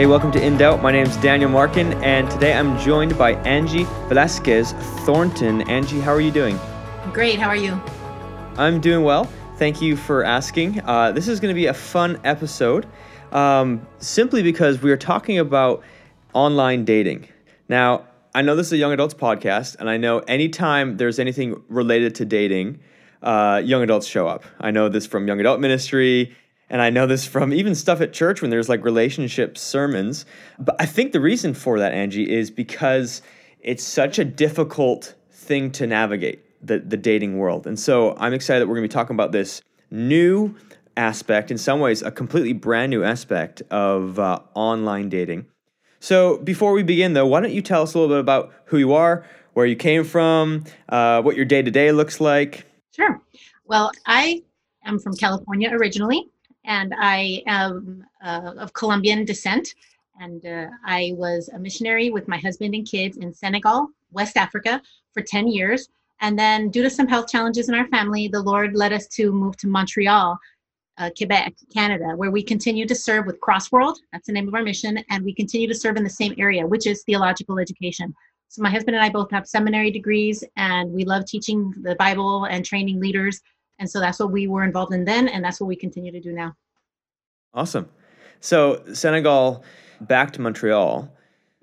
Hey, welcome to In Doubt. My name is Daniel Markin, and today I'm joined by Angie Velasquez Thornton. Angie, how are you doing? Great. How are you? I'm doing well. Thank you for asking. Uh, this is going to be a fun episode um, simply because we are talking about online dating. Now, I know this is a young adults podcast, and I know anytime there's anything related to dating, uh, young adults show up. I know this from young adult ministry and I know this from even stuff at church when there's like relationship sermons. But I think the reason for that, Angie, is because it's such a difficult thing to navigate the, the dating world. And so I'm excited that we're going to be talking about this new aspect, in some ways, a completely brand new aspect of uh, online dating. So before we begin, though, why don't you tell us a little bit about who you are, where you came from, uh, what your day to day looks like? Sure. Well, I am from California originally and I am uh, of Colombian descent. And uh, I was a missionary with my husband and kids in Senegal, West Africa, for 10 years. And then, due to some health challenges in our family, the Lord led us to move to Montreal, uh, Quebec, Canada, where we continue to serve with Crossworld. That's the name of our mission. And we continue to serve in the same area, which is theological education. So, my husband and I both have seminary degrees, and we love teaching the Bible and training leaders and so that's what we were involved in then, and that's what we continue to do now. Awesome. So Senegal back to Montreal.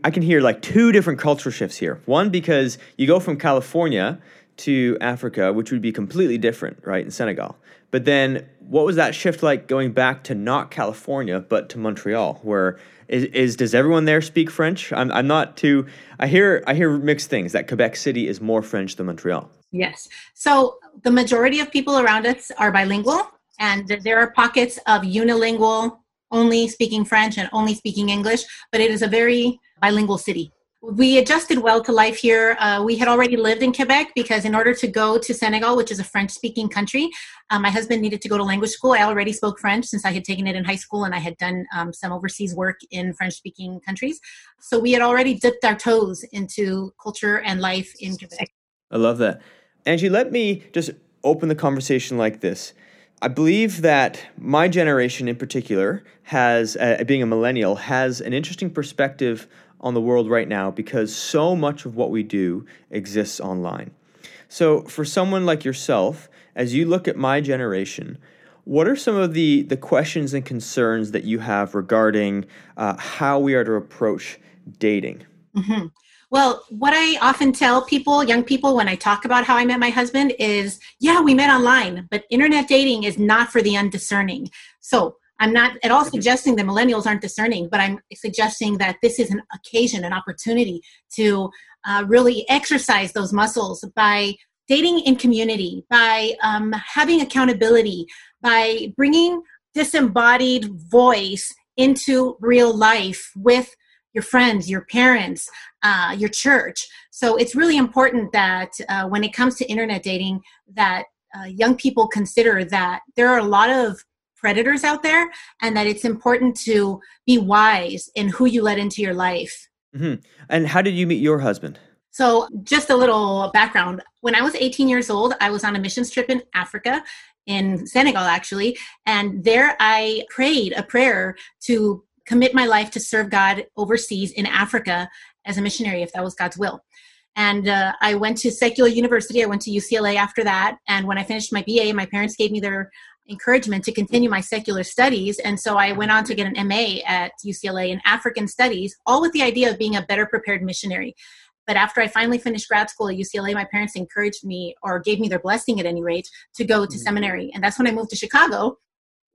I can hear like two different cultural shifts here. One, because you go from California to Africa, which would be completely different, right, in Senegal. But then what was that shift like going back to not California, but to Montreal, where is, is does everyone there speak French? I'm, I'm not too I hear I hear mixed things that Quebec City is more French than Montreal. Yes. So the majority of people around us are bilingual, and there are pockets of unilingual, only speaking French and only speaking English, but it is a very bilingual city. We adjusted well to life here. Uh, we had already lived in Quebec because, in order to go to Senegal, which is a French speaking country, um, my husband needed to go to language school. I already spoke French since I had taken it in high school and I had done um, some overseas work in French speaking countries. So we had already dipped our toes into culture and life in Quebec. I love that. Angie, let me just open the conversation like this. I believe that my generation in particular has, uh, being a millennial, has an interesting perspective on the world right now because so much of what we do exists online. So, for someone like yourself, as you look at my generation, what are some of the, the questions and concerns that you have regarding uh, how we are to approach dating? Mm-hmm. Well, what I often tell people, young people, when I talk about how I met my husband is, yeah, we met online, but internet dating is not for the undiscerning. So I'm not at all suggesting that millennials aren't discerning, but I'm suggesting that this is an occasion, an opportunity to uh, really exercise those muscles by dating in community, by um, having accountability, by bringing disembodied voice into real life with your friends, your parents, uh, your church. So it's really important that uh, when it comes to internet dating, that uh, young people consider that there are a lot of predators out there, and that it's important to be wise in who you let into your life. Mm-hmm. And how did you meet your husband? So, just a little background. When I was 18 years old, I was on a missions trip in Africa, in Senegal actually, and there I prayed a prayer to commit my life to serve God overseas in Africa as a missionary, if that was God's will. And uh, I went to secular university. I went to UCLA after that. And when I finished my BA, my parents gave me their encouragement to continue my secular studies. And so I went on to get an MA at UCLA in African studies, all with the idea of being a better prepared missionary. But after I finally finished grad school at UCLA, my parents encouraged me, or gave me their blessing at any rate, to go to mm-hmm. seminary. And that's when I moved to Chicago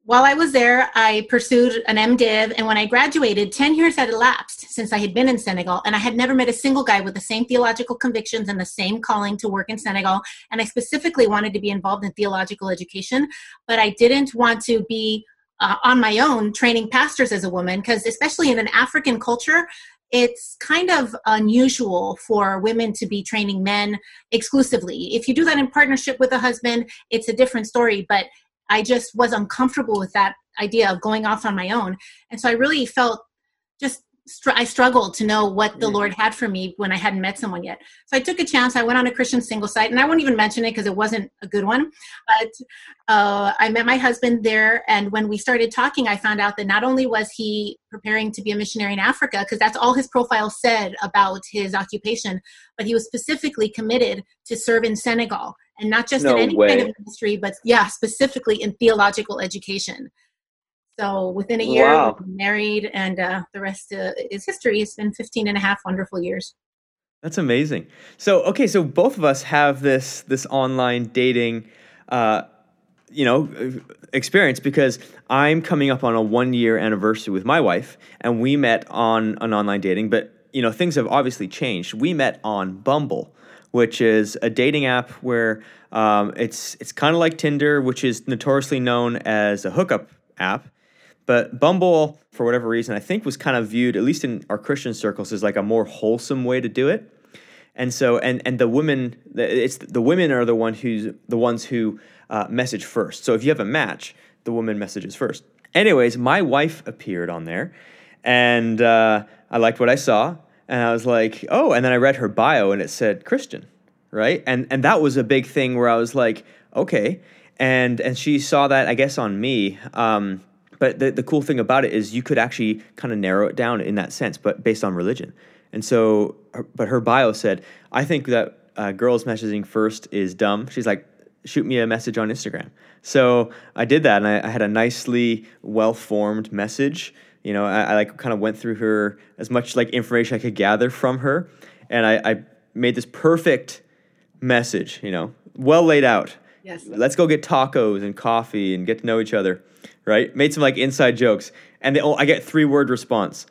while I was there, I pursued an MDiv, and when I graduated, 10 years had elapsed since I had been in Senegal, and I had never met a single guy with the same theological convictions and the same calling to work in Senegal. And I specifically wanted to be involved in theological education, but I didn't want to be uh, on my own training pastors as a woman, because especially in an African culture, it's kind of unusual for women to be training men exclusively. If you do that in partnership with a husband, it's a different story, but I just was uncomfortable with that idea of going off on my own. And so I really felt just str- I struggled to know what the Lord had for me when I hadn't met someone yet. So I took a chance. I went on a Christian single site, and I won't even mention it because it wasn't a good one. But uh, I met my husband there, and when we started talking, I found out that not only was he preparing to be a missionary in Africa, because that's all his profile said about his occupation, but he was specifically committed to serve in Senegal, and not just No in any way. kind of ministry, but yeah, specifically in theological education. So within a year, Wow. we married, and uh, the rest uh, is history. It's been 15 and a half wonderful years. That's amazing. So okay, so both of us have this this online dating, uh, you know, experience because I'm coming up on a one year anniversary with my wife, and we met on an online dating. But you know, things have obviously changed. We met on Bumble, which is a dating app where um, it's it's kind of like Tinder, which is notoriously known as a hookup app. But Bumble, for whatever reason, I think was kind of viewed, at least in our Christian circles, as like a more wholesome way to do it. And so, and and the women, it's the women are the one who's the ones who uh, message first. So if you have a match, the woman messages first. Anyways, my wife appeared on there, and uh, I liked what I saw, and I was like, oh. And then I read her bio, and it said Christian, right? And and that was a big thing where I was like, okay. And and she saw that I guess on me. Um, but the, the cool thing about it is you could actually kind of narrow it down in that sense, but based on religion. And so, her- but her bio said, I think that uh, girls messaging first is dumb. She's like, shoot me a message on Instagram. So I did that, and I, I had a nicely well formed message. You know, I, I like kind of went through her as much like information I could gather from her, and I, I made this perfect message. You know, well laid out Yes. let's go get tacos and coffee and get to know each other, right? Made some like inside jokes, and they, oh, I get three word response.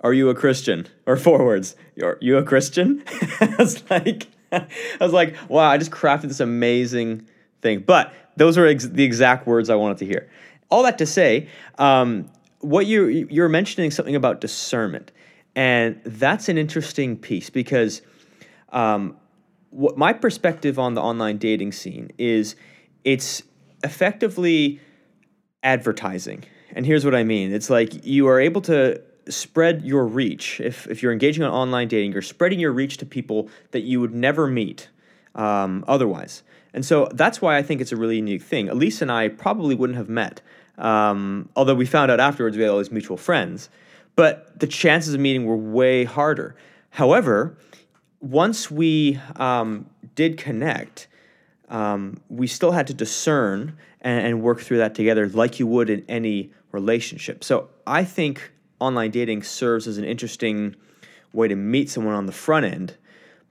Are you a Christian? Or four words. Are you a Christian? I was like, I was like, wow, I just crafted this amazing thing. But those are ex- the exact words I wanted to hear. All that to say, um, what you you're mentioning something about discernment, and that's an interesting piece because um, what my perspective on the online dating scene is it's effectively advertising. And here's what I mean. It's like you are able to spread your reach. If, if you're engaging on online dating, you're spreading your reach to people that you would never meet um, otherwise. And so that's why I think it's a really unique thing. Elise and I probably wouldn't have met, um, although we found out afterwards we had all these mutual friends. But the chances of meeting were way harder. However, once we um, did connect, um, we still had to discern and, and work through that together like you would in any relationship. So I think online dating serves as an interesting way to meet someone on the front end.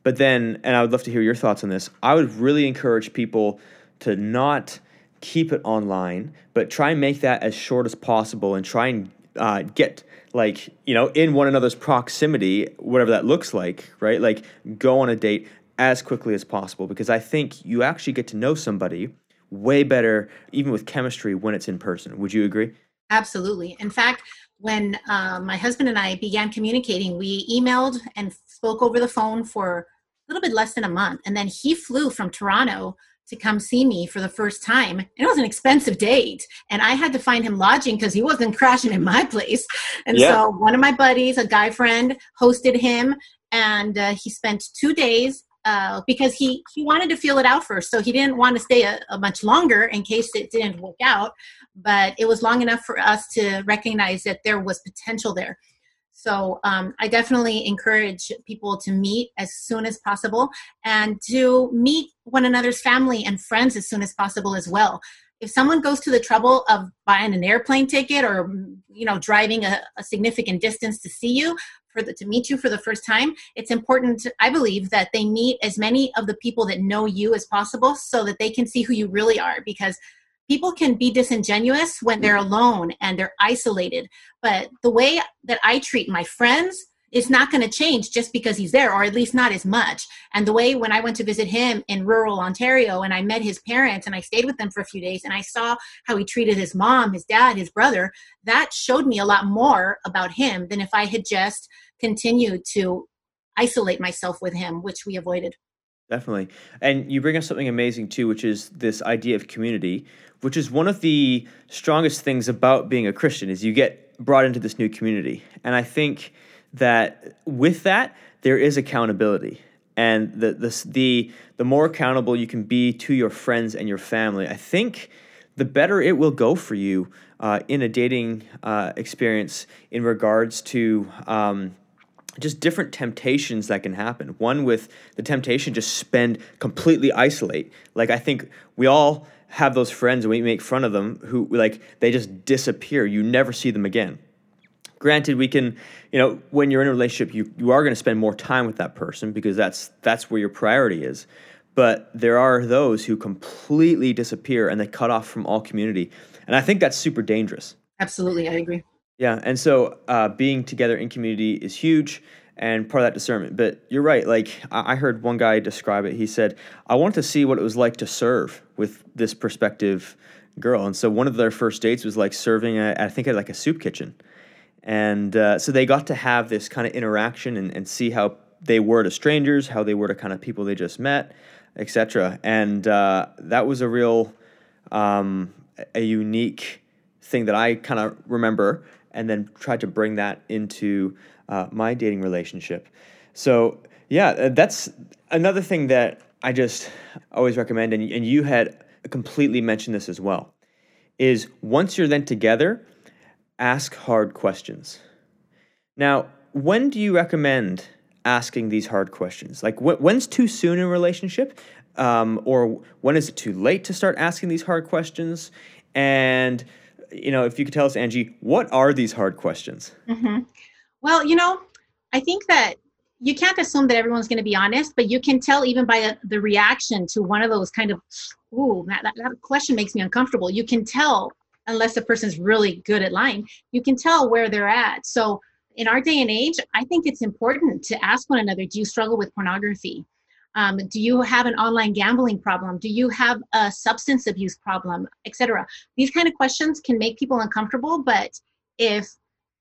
But then, and I would love to hear your thoughts on this, I would really encourage people to not keep it online, but try and make that as short as possible and try and uh, get like, you know, in one another's proximity, whatever that looks like, right? Like go on a date as quickly as possible because I think you actually get to know somebody way better, even with chemistry, when it's in person. Would you agree? Absolutely. In fact, when uh, my husband and I began communicating, we emailed and spoke over the phone for a little bit less than a month. And then he flew from Toronto to come see me for the first time. And it was an expensive date. And I had to find him lodging because he wasn't crashing in my place. And Yeah. so one of my buddies, a guy friend, hosted him. And uh, he spent two days uh, because he, he wanted to feel it out first. So he didn't want to stay a, a much longer in case it didn't work out but it was long enough for us to recognize that there was potential there. So um, I definitely encourage people to meet as soon as possible and to meet one another's family and friends as soon as possible as well. If someone goes to the trouble of buying an airplane ticket or you know driving a, a significant distance to see you for the, to meet you for the first time, it's important, I believe, that they meet as many of the people that know you as possible so that they can see who you really are because people can be disingenuous when they're mm-hmm. alone and they're isolated but the way that i treat my friends is not going to change just because he's there or at least not as much and the way when i went to visit him in rural ontario and i met his parents and i stayed with them for a few days and i saw how he treated his mom his dad his brother that showed me a lot more about him than if i had just continued to isolate myself with him, which we avoided. Definitely. And you bring up something amazing too, which is this idea of community, which is one of the strongest things about being a Christian is you get brought into this new community. And I think that with that, there is accountability. And the, the, the, the more accountable you can be to your friends and your family, I think the better it will go for you uh, in a dating uh, experience in regards to um, just different temptations that can happen. One with the temptation to spend completely isolate. Like I think we all have those friends and we make fun of them who like they just disappear. You never see them again. Granted, we can, you know, when you're in a relationship, you, you are going to spend more time with that person because that's that's where your priority is. But there are those who completely disappear and they cut off from all community. And I think that's super dangerous. Absolutely, I agree. Yeah, and so uh, being together in community is huge and part of that discernment. But you're right. Like I heard one guy describe it. He said, "I want to see what it was like to serve with this prospective girl." And so one of their first dates was like serving at I think at like a soup kitchen, and uh, so they got to have this kind of interaction and, and see how they were to strangers, how they were to kind of people they just met, etc. And uh, that was a real um, a unique thing that I kind of remember and then tried to bring that into uh, my dating relationship. So, yeah, uh, that's another thing that I just always recommend, and, and you had completely mentioned this as well, is once you're then together, ask hard questions. Now, when do you recommend asking these hard questions? Like, wh- when's too soon in a relationship? Um, or when is it too late to start asking these hard questions? And you know, if you could tell us, Angie, what are these hard questions? Mm-hmm. Well, you know, I think that you can't assume that everyone's going to be honest, but you can tell even by a, the reaction to one of those kind of, ooh, that, that, that question makes me uncomfortable. You can tell, unless the person's really good at lying, you can tell where they're at. So, in our day and age, I think it's important to ask one another do you struggle with pornography? Um, do you have an online gambling problem? Do you have a substance abuse problem, etc.? These kind of questions can make people uncomfortable, but if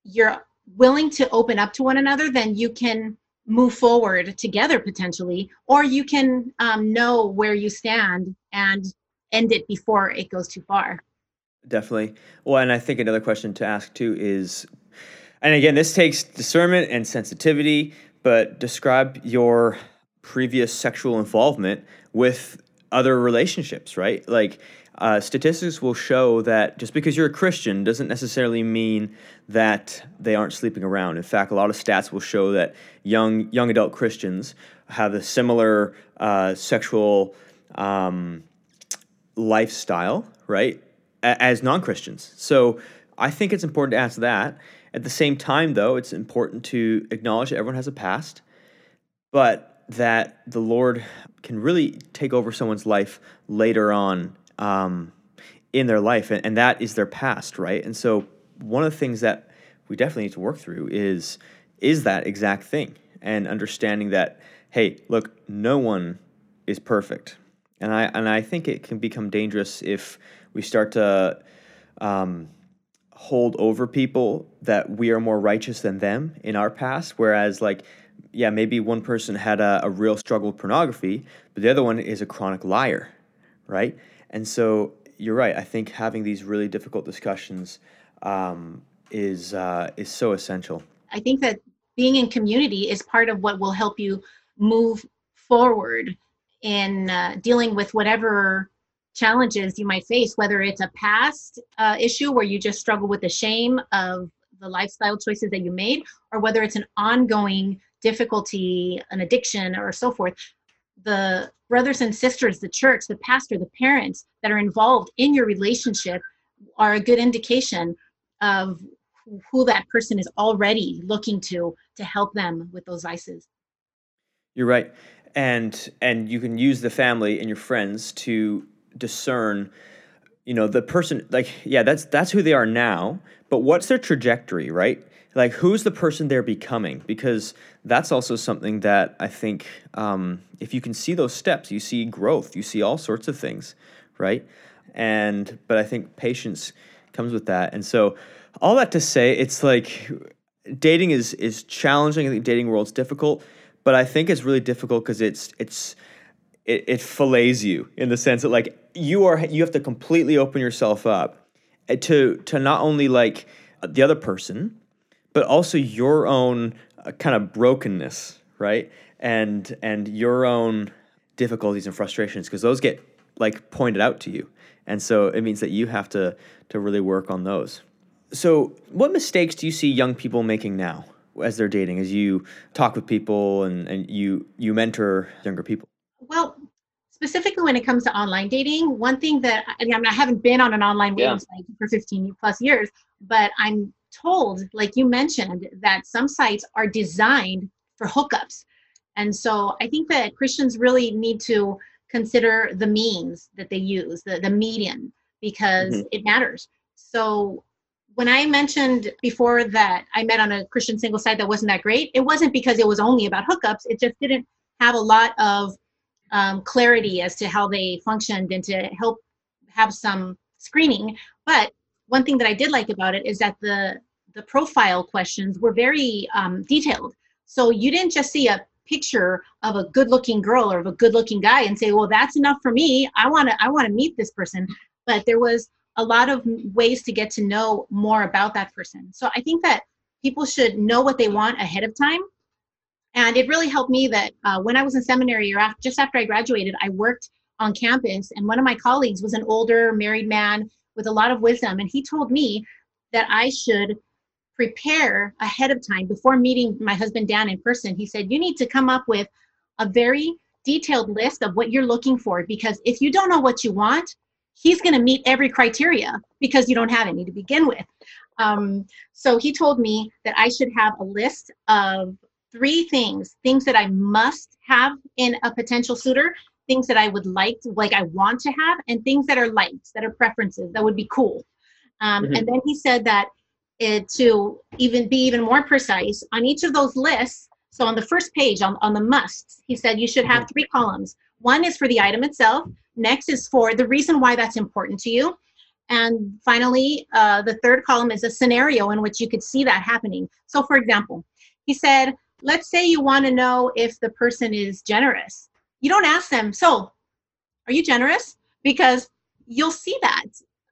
you're willing to open up to one another, then you can move forward together potentially, or you can um, know where you stand and end it before it goes too far. Definitely. Well, and I think another question to ask too is, and again, this takes discernment and sensitivity, but describe your previous sexual involvement with other relationships, right? Like uh, statistics will show that just because you're a Christian doesn't necessarily mean that they aren't sleeping around. In fact, a lot of stats will show that young young adult Christians have a similar uh, sexual um, lifestyle, right, a- as non Christians. So I think it's important to ask that. At the same time, though, it's important to acknowledge that everyone has a past, but that the Lord can really take over someone's life later on um, in their life, and, and that is their past, right? And so, one of the things that we definitely need to work through is is that exact thing, and understanding that, hey, look, no one is perfect, and I and I think it can become dangerous if we start to um, hold over people that we are more righteous than them in our past, whereas like yeah, maybe one person had a, a real struggle with pornography, but the other one is a chronic liar, right? And so you're right. I think having these really difficult discussions um, is uh, is so essential. I think that being in community is part of what will help you move forward in uh, dealing with whatever challenges you might face, whether it's a past uh, issue where you just struggle with the shame of the lifestyle choices that you made, or whether it's an ongoing difficulty, an addiction, or so forth, the brothers and sisters, the church, the pastor, the parents that are involved in your relationship are a good indication of who that person is already looking to to help them with those vices. You're right. And and you can use the family and your friends to discern you know the person like yeah that's that's who they are now but what's their trajectory right like who's the person they're becoming? Because that's also something that i think um, if you can see those steps you see growth you see all sorts of things right? And but i think patience comes with that. And so all that to say it's like dating is is challenging. I think dating world's difficult, but I think it's really difficult because it's it's it, it fillets you in the sense that like you are you have to completely open yourself up eh, to to not only like the other person, but also your own uh, kind of brokenness, right? And and your own difficulties and frustrations because those get like pointed out to you, and so it means that you have to to really work on those. So, what mistakes do you see young people making now as they're dating, as you talk with people and, and you you mentor younger people? Well, specifically when it comes to online dating, one thing that I, mean, I haven't been on an online dating yeah. site for 15 plus years, but I'm told, like you mentioned, that some sites are designed for hookups. And so I think that Christians really need to consider the means that they use, the, the median, because mm-hmm. it matters. So when I mentioned before that I met on a Christian single site that wasn't that great, it wasn't because it was only about hookups. It just didn't have a lot of um, clarity as to how they functioned and to help have some screening. But one thing that I did like about it is that the the profile questions were very um, detailed. So you didn't just see a picture of a good-looking girl or of a good-looking guy and say, "Well, that's enough for me. I want to I want to meet this person." But there was a lot of ways to get to know more about that person. So I think that people should know what they want ahead of time and it really helped me that uh, when I was in seminary or after, just after I graduated, I worked on campus, and one of my colleagues was an older married man with a lot of wisdom, and he told me that I should prepare ahead of time before meeting my husband Dan in person. He said, You need to come up with a very detailed list of what you're looking for because if you don't know what you want, he's going to meet every criteria because you don't have any to begin with. Um, so he told me that I should have a list of three things things that I must have in a potential suitor, things that I would like, to, like I want to have, and things that are likes, that are preferences, that would be cool. Um, mm-hmm. And then he said that it, to even be even more precise, on each of those lists, so on the first page, on, on the musts, he said you should have mm-hmm. three columns. One is for the item itself, next is for the reason why that's important to you. And finally, uh, the third column is a scenario in which you could see that happening. So, for example, he said, let's say you want to know if the person is generous. You don't ask them, so are you generous? Because you'll see that.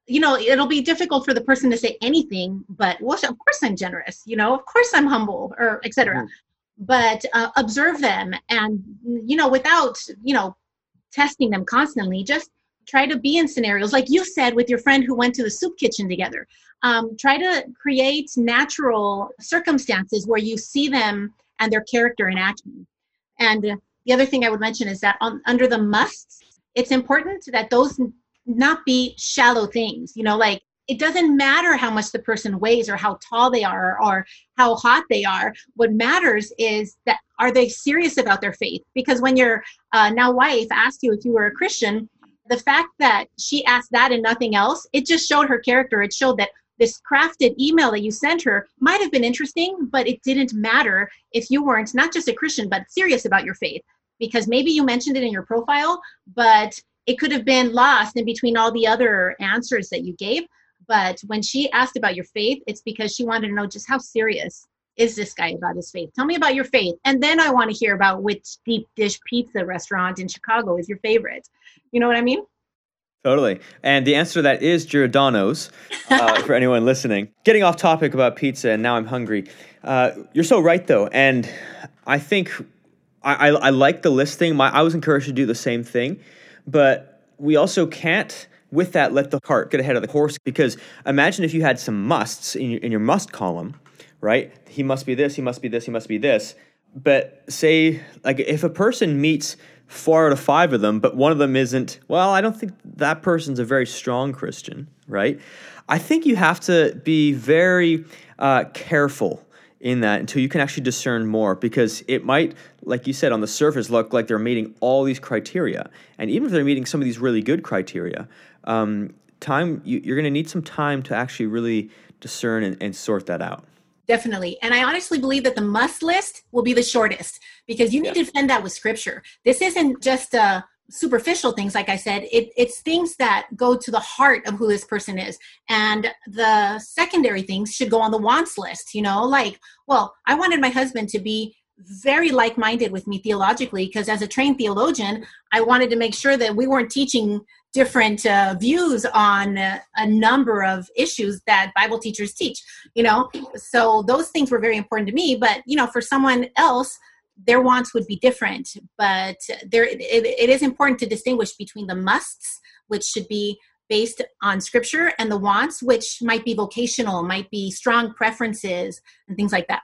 You know, it'll be difficult for the person to say anything, but well, of course I'm generous. You know, of course I'm humble, or etc. Mm-hmm. But uh, observe them, and you know, without you know, testing them constantly, just try to be in scenarios like you said with your friend who went to the soup kitchen together. Um, try to create natural circumstances where you see them and their character in action. And uh, the other thing I would mention is that on, under the musts, it's important that those not be shallow things. You know, like it doesn't matter how much the person weighs or how tall they are or how hot they are. What matters is that are they serious about their faith? Because when your uh, now wife asked you if you were a Christian, the fact that she asked that and nothing else, it just showed her character. It showed that this crafted email that you sent her might have been interesting, but it didn't matter if you weren't not just a Christian, but serious about your faith. Because maybe you mentioned it in your profile, but it could have been lost in between all the other answers that you gave. But when she asked about your faith, it's because she wanted to know just how serious is this guy about his faith? Tell me about your faith. And then I want to hear about which deep dish pizza restaurant in Chicago is your favorite. You know what I mean? Totally. And the answer to that is Giordano's uh, for anyone listening. Getting off topic about pizza, and now I'm hungry. Uh, you're so right, though. And I think I, I, I like the listing. My, I was encouraged to do the same thing. But we also can't, with that, let the cart get ahead of the horse. Because imagine if you had some musts in your, in your must column, right? He must be this, he must be this, he must be this. But say, like, if a person meets four out of five of them, but one of them isn't, well, I don't think that person's a very strong Christian, right? I think you have to be very uh, careful in that until you can actually discern more because it might, like you said, on the surface look like they're meeting all these criteria. And even if they're meeting some of these really good criteria, um, time you, are going to need some time to actually really discern and, and sort that out. Definitely. And I honestly believe that the must list will be the shortest because you need yeah. to defend that with scripture. This isn't just a superficial things like i said it, it's things that go to the heart of who this person is and the secondary things should go on the wants list you know like well i wanted my husband to be very like-minded with me theologically because as a trained theologian i wanted to make sure that we weren't teaching different uh, views on uh, a number of issues that bible teachers teach you know? So those things were very important to me but you know for someone else their wants would be different. But there it, it is important to distinguish between the musts which should be based on scripture and the wants which might be vocational might be strong preferences and things like that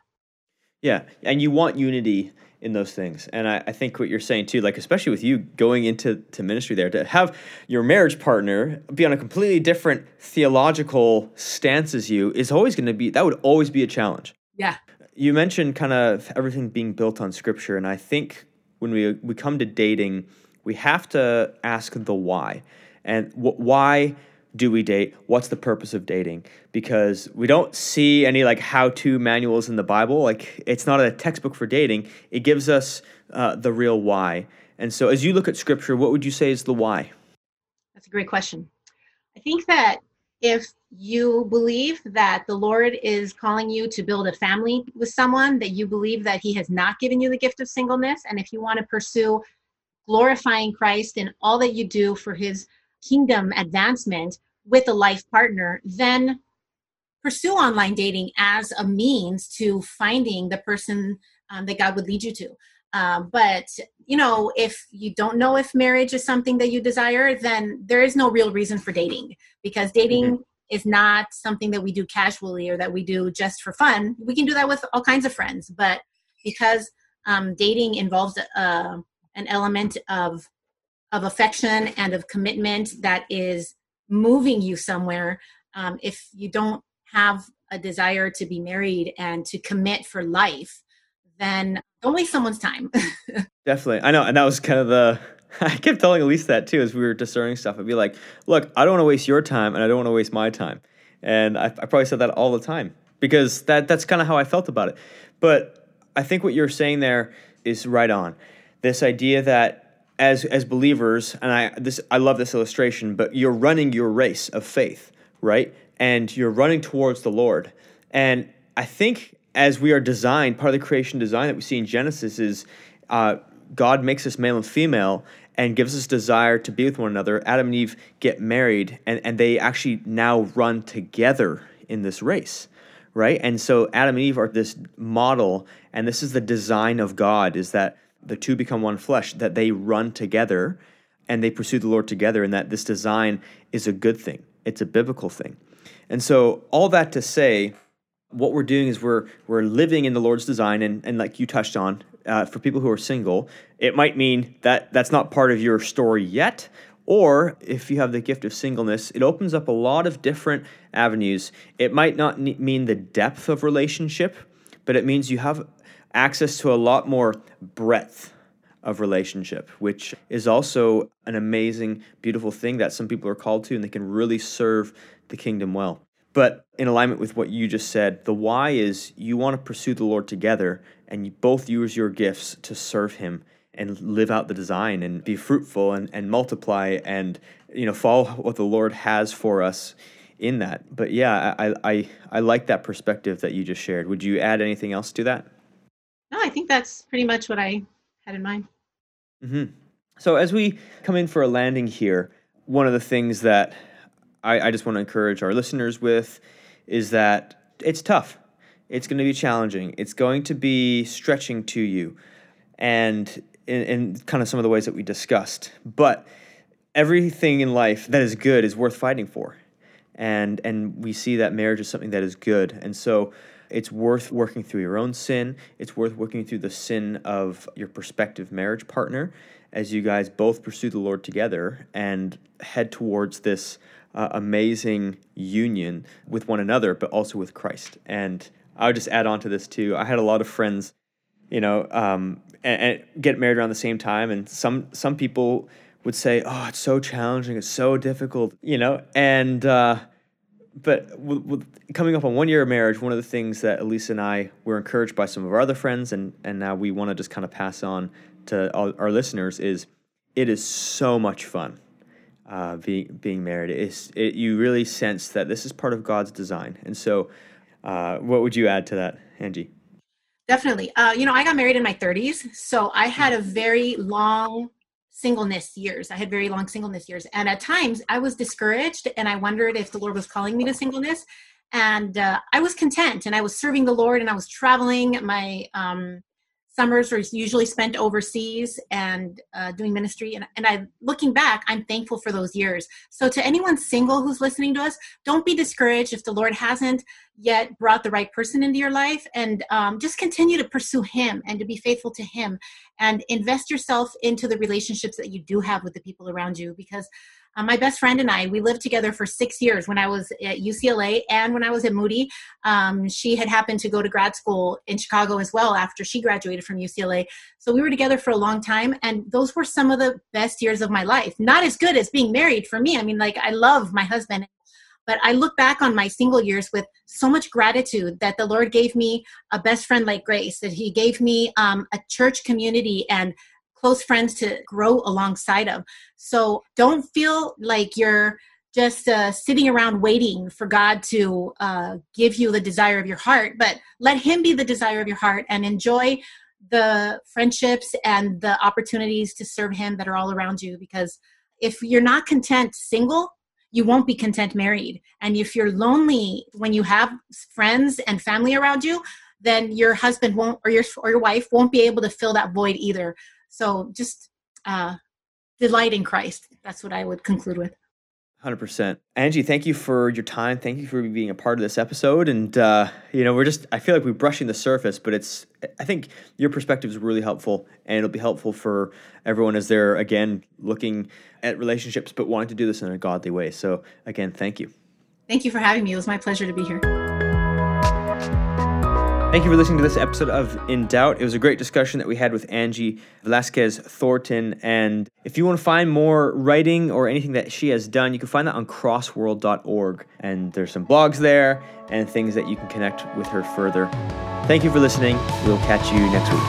yeah, and you want unity in those things. And I, I, think what you're saying too, like especially with you going into to ministry there, to have your marriage partner be on a completely different theological stance as you is always going to be that would always be a challenge. Yeah. You mentioned kind of everything being built on scripture, and I think when we we come to dating, we have to ask the why, and wh- why do we date? What's the purpose of dating? Because we don't see any like how-to manuals in the Bible. Like it's not a textbook for dating. It gives us uh, the real why. And so, as you look at Scripture, what would you say is the why? That's a great question. I think that if you believe that the Lord is calling you to build a family with someone, that you believe that He has not given you the gift of singleness, and if you want to pursue glorifying Christ in all that you do for His kingdom advancement with a life partner, then pursue online dating as a means to finding the person um, that God would lead you to. Uh, but you know, if you don't know if marriage is something that you desire, then there is no real reason for dating because dating mm-hmm. is not something that we do casually or that we do just for fun. We can do that with all kinds of friends, but because um, dating involves uh, an element of of affection and of commitment that is moving you somewhere um, if you don't have a desire to be married and to commit for life then don't waste someone's time. Definitely. I know and that was kind of the i kept telling elise that too as we were discerning stuff. I'd be like look i don't want to waste your time and i don't want to waste my time. And I, I probably said that all the time because that that's kind of how i felt about it. But i think what you're saying there is right on. This idea that as as believers, and I this I love this illustration, but you're running your race of faith, right? And you're running towards the Lord. And I think as we are designed, part of the creation design that we see in Genesis is uh, God makes us male and female and gives us desire to be with one another. Adam and Eve get married, and, and they actually now run together in this race, right? And so Adam and Eve are this model, and this is the design of God is that the two become one flesh, that they run together and they pursue the Lord together, and that this design is a good thing. It's a biblical thing. And so, all that to say, what we're doing is we're we're living in the Lord's design, and, and like you touched on, uh, for people who are single, it might mean that that's not part of your story yet. Or if you have the gift of singleness, it opens up a lot of different avenues. It might not mean the depth of relationship, but it means you have access to a lot more breadth of relationship, which is also an amazing, beautiful thing that some people are called to and they can really serve the kingdom well. But in alignment with what you just said, the why is you want to pursue the Lord together and both use your gifts to serve Him and live out the design and be fruitful and, and multiply and you know follow what the Lord has for us in that. But yeah, I, I I like that perspective that you just shared. Would you add anything else to that? No, I think that's pretty much what I had in mind. Mm-hmm. So as we come in for a landing here, one of the things that I, I just want to encourage our listeners with is that it's tough. It's going to be challenging. It's going to be stretching to you, and in, in kind of some of the ways that we discussed. But everything in life that is good is worth fighting for, and and we see that marriage is something that is good, and so it's worth working through your own sin. It's worth working through the sin of your prospective marriage partner as you guys both pursue the Lord together and head towards this uh, amazing union with one another, but also with Christ. And I would just add on to this too. I had a lot of friends, you know, um, and, and get married around the same time, and some some people would say, "Oh, it's so challenging. It's so difficult," you know, and uh, but with, with coming up on one year of marriage, one of the things that Elise and I were encouraged by some of our other friends, and and now we want to just kind of pass on to all our listeners is it is so much fun uh, being being married. It's it, you really sense that this is part of God's design. And so, uh, what would you add to that, Angie? Definitely. Uh, you know, I got married in my 30s, so I had a very long singleness years. I had very long singleness years, and at times I was discouraged, and I wondered if the Lord was calling me to singleness. And uh, I was content, and I was serving the Lord, and I was traveling. My um, summers were usually spent overseas and uh, doing ministry. And, and i looking back i'm thankful for those years. So to anyone single who's listening to us don't be discouraged if the lord hasn't yet brought the right person into your life. And um, just continue to pursue him and to be faithful to him and invest yourself into the relationships that you do have with the people around you because uh, my best friend and I, we lived together for six years when I was at UCLA and when I was at Moody. Um, she had happened to go to grad school in Chicago as well after she graduated from UCLA. So we were together for a long time, and those were some of the best years of my life. Not as good as being married for me. I mean, like, I love my husband. But I look back on my single years with so much gratitude that the Lord gave me a best friend like Grace, that He gave me um, a church community and close friends to grow alongside of. So don't feel like you're just uh, sitting around waiting for God to uh, give you the desire of your heart, but let Him be the desire of your heart and enjoy the friendships and the opportunities to serve Him that are all around you. Because if you're not content single, you won't be content married. And if you're lonely when you have friends and family around you, then your husband won't or your or your wife won't be able to fill that void either. So just uh, delight in Christ. That's what I would conclude with. 100%. Angie, thank you for your time. Thank you for being a part of this episode. And, uh, you know, we're just, I feel like we're brushing the surface, but it's, I think your perspective is really helpful and it'll be helpful for everyone as they're, again, looking at relationships, but wanting to do this in a godly way. So, again, thank you. Thank you for having me. It was my pleasure to be here. Thank you for listening to this episode of In Doubt. It was a great discussion that we had with Angie Velasquez Thornton. And if you want to find more writing or anything that she has done, you can find that on crossworld.org. And there's some blogs there and things that you can connect with her further. Thank you for listening. We'll catch you next week.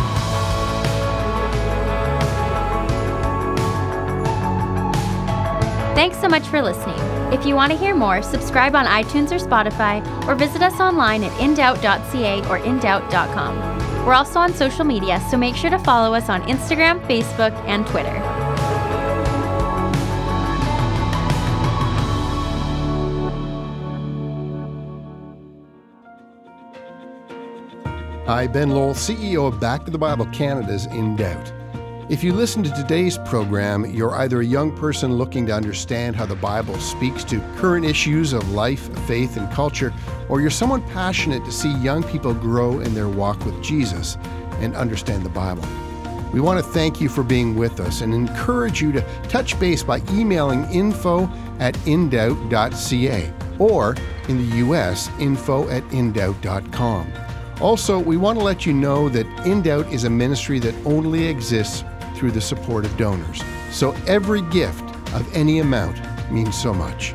Thanks so much for listening. If you want to hear more, subscribe on iTunes or Spotify, or visit us online at indoubt.ca or indoubt.com. We're also on social media, so make sure to follow us on Instagram, Facebook, and Twitter. Hi, Ben Lowell, CEO of Back to the Bible Canada's In Doubt. If you listen to today's program, you're either a young person looking to understand how the Bible speaks to current issues of life, faith, and culture, or you're someone passionate to see young people grow in their walk with Jesus and understand the Bible. We want to thank you for being with us and encourage you to touch base by emailing info at indoubt.ca or in the U.S., info at indoubt.com. Also, we want to let you know that In Doubt is a ministry that only exists through the support of donors. So every gift of any amount means so much.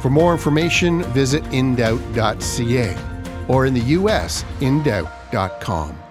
For more information, visit indoubt.ca or in the US, indoubt.com.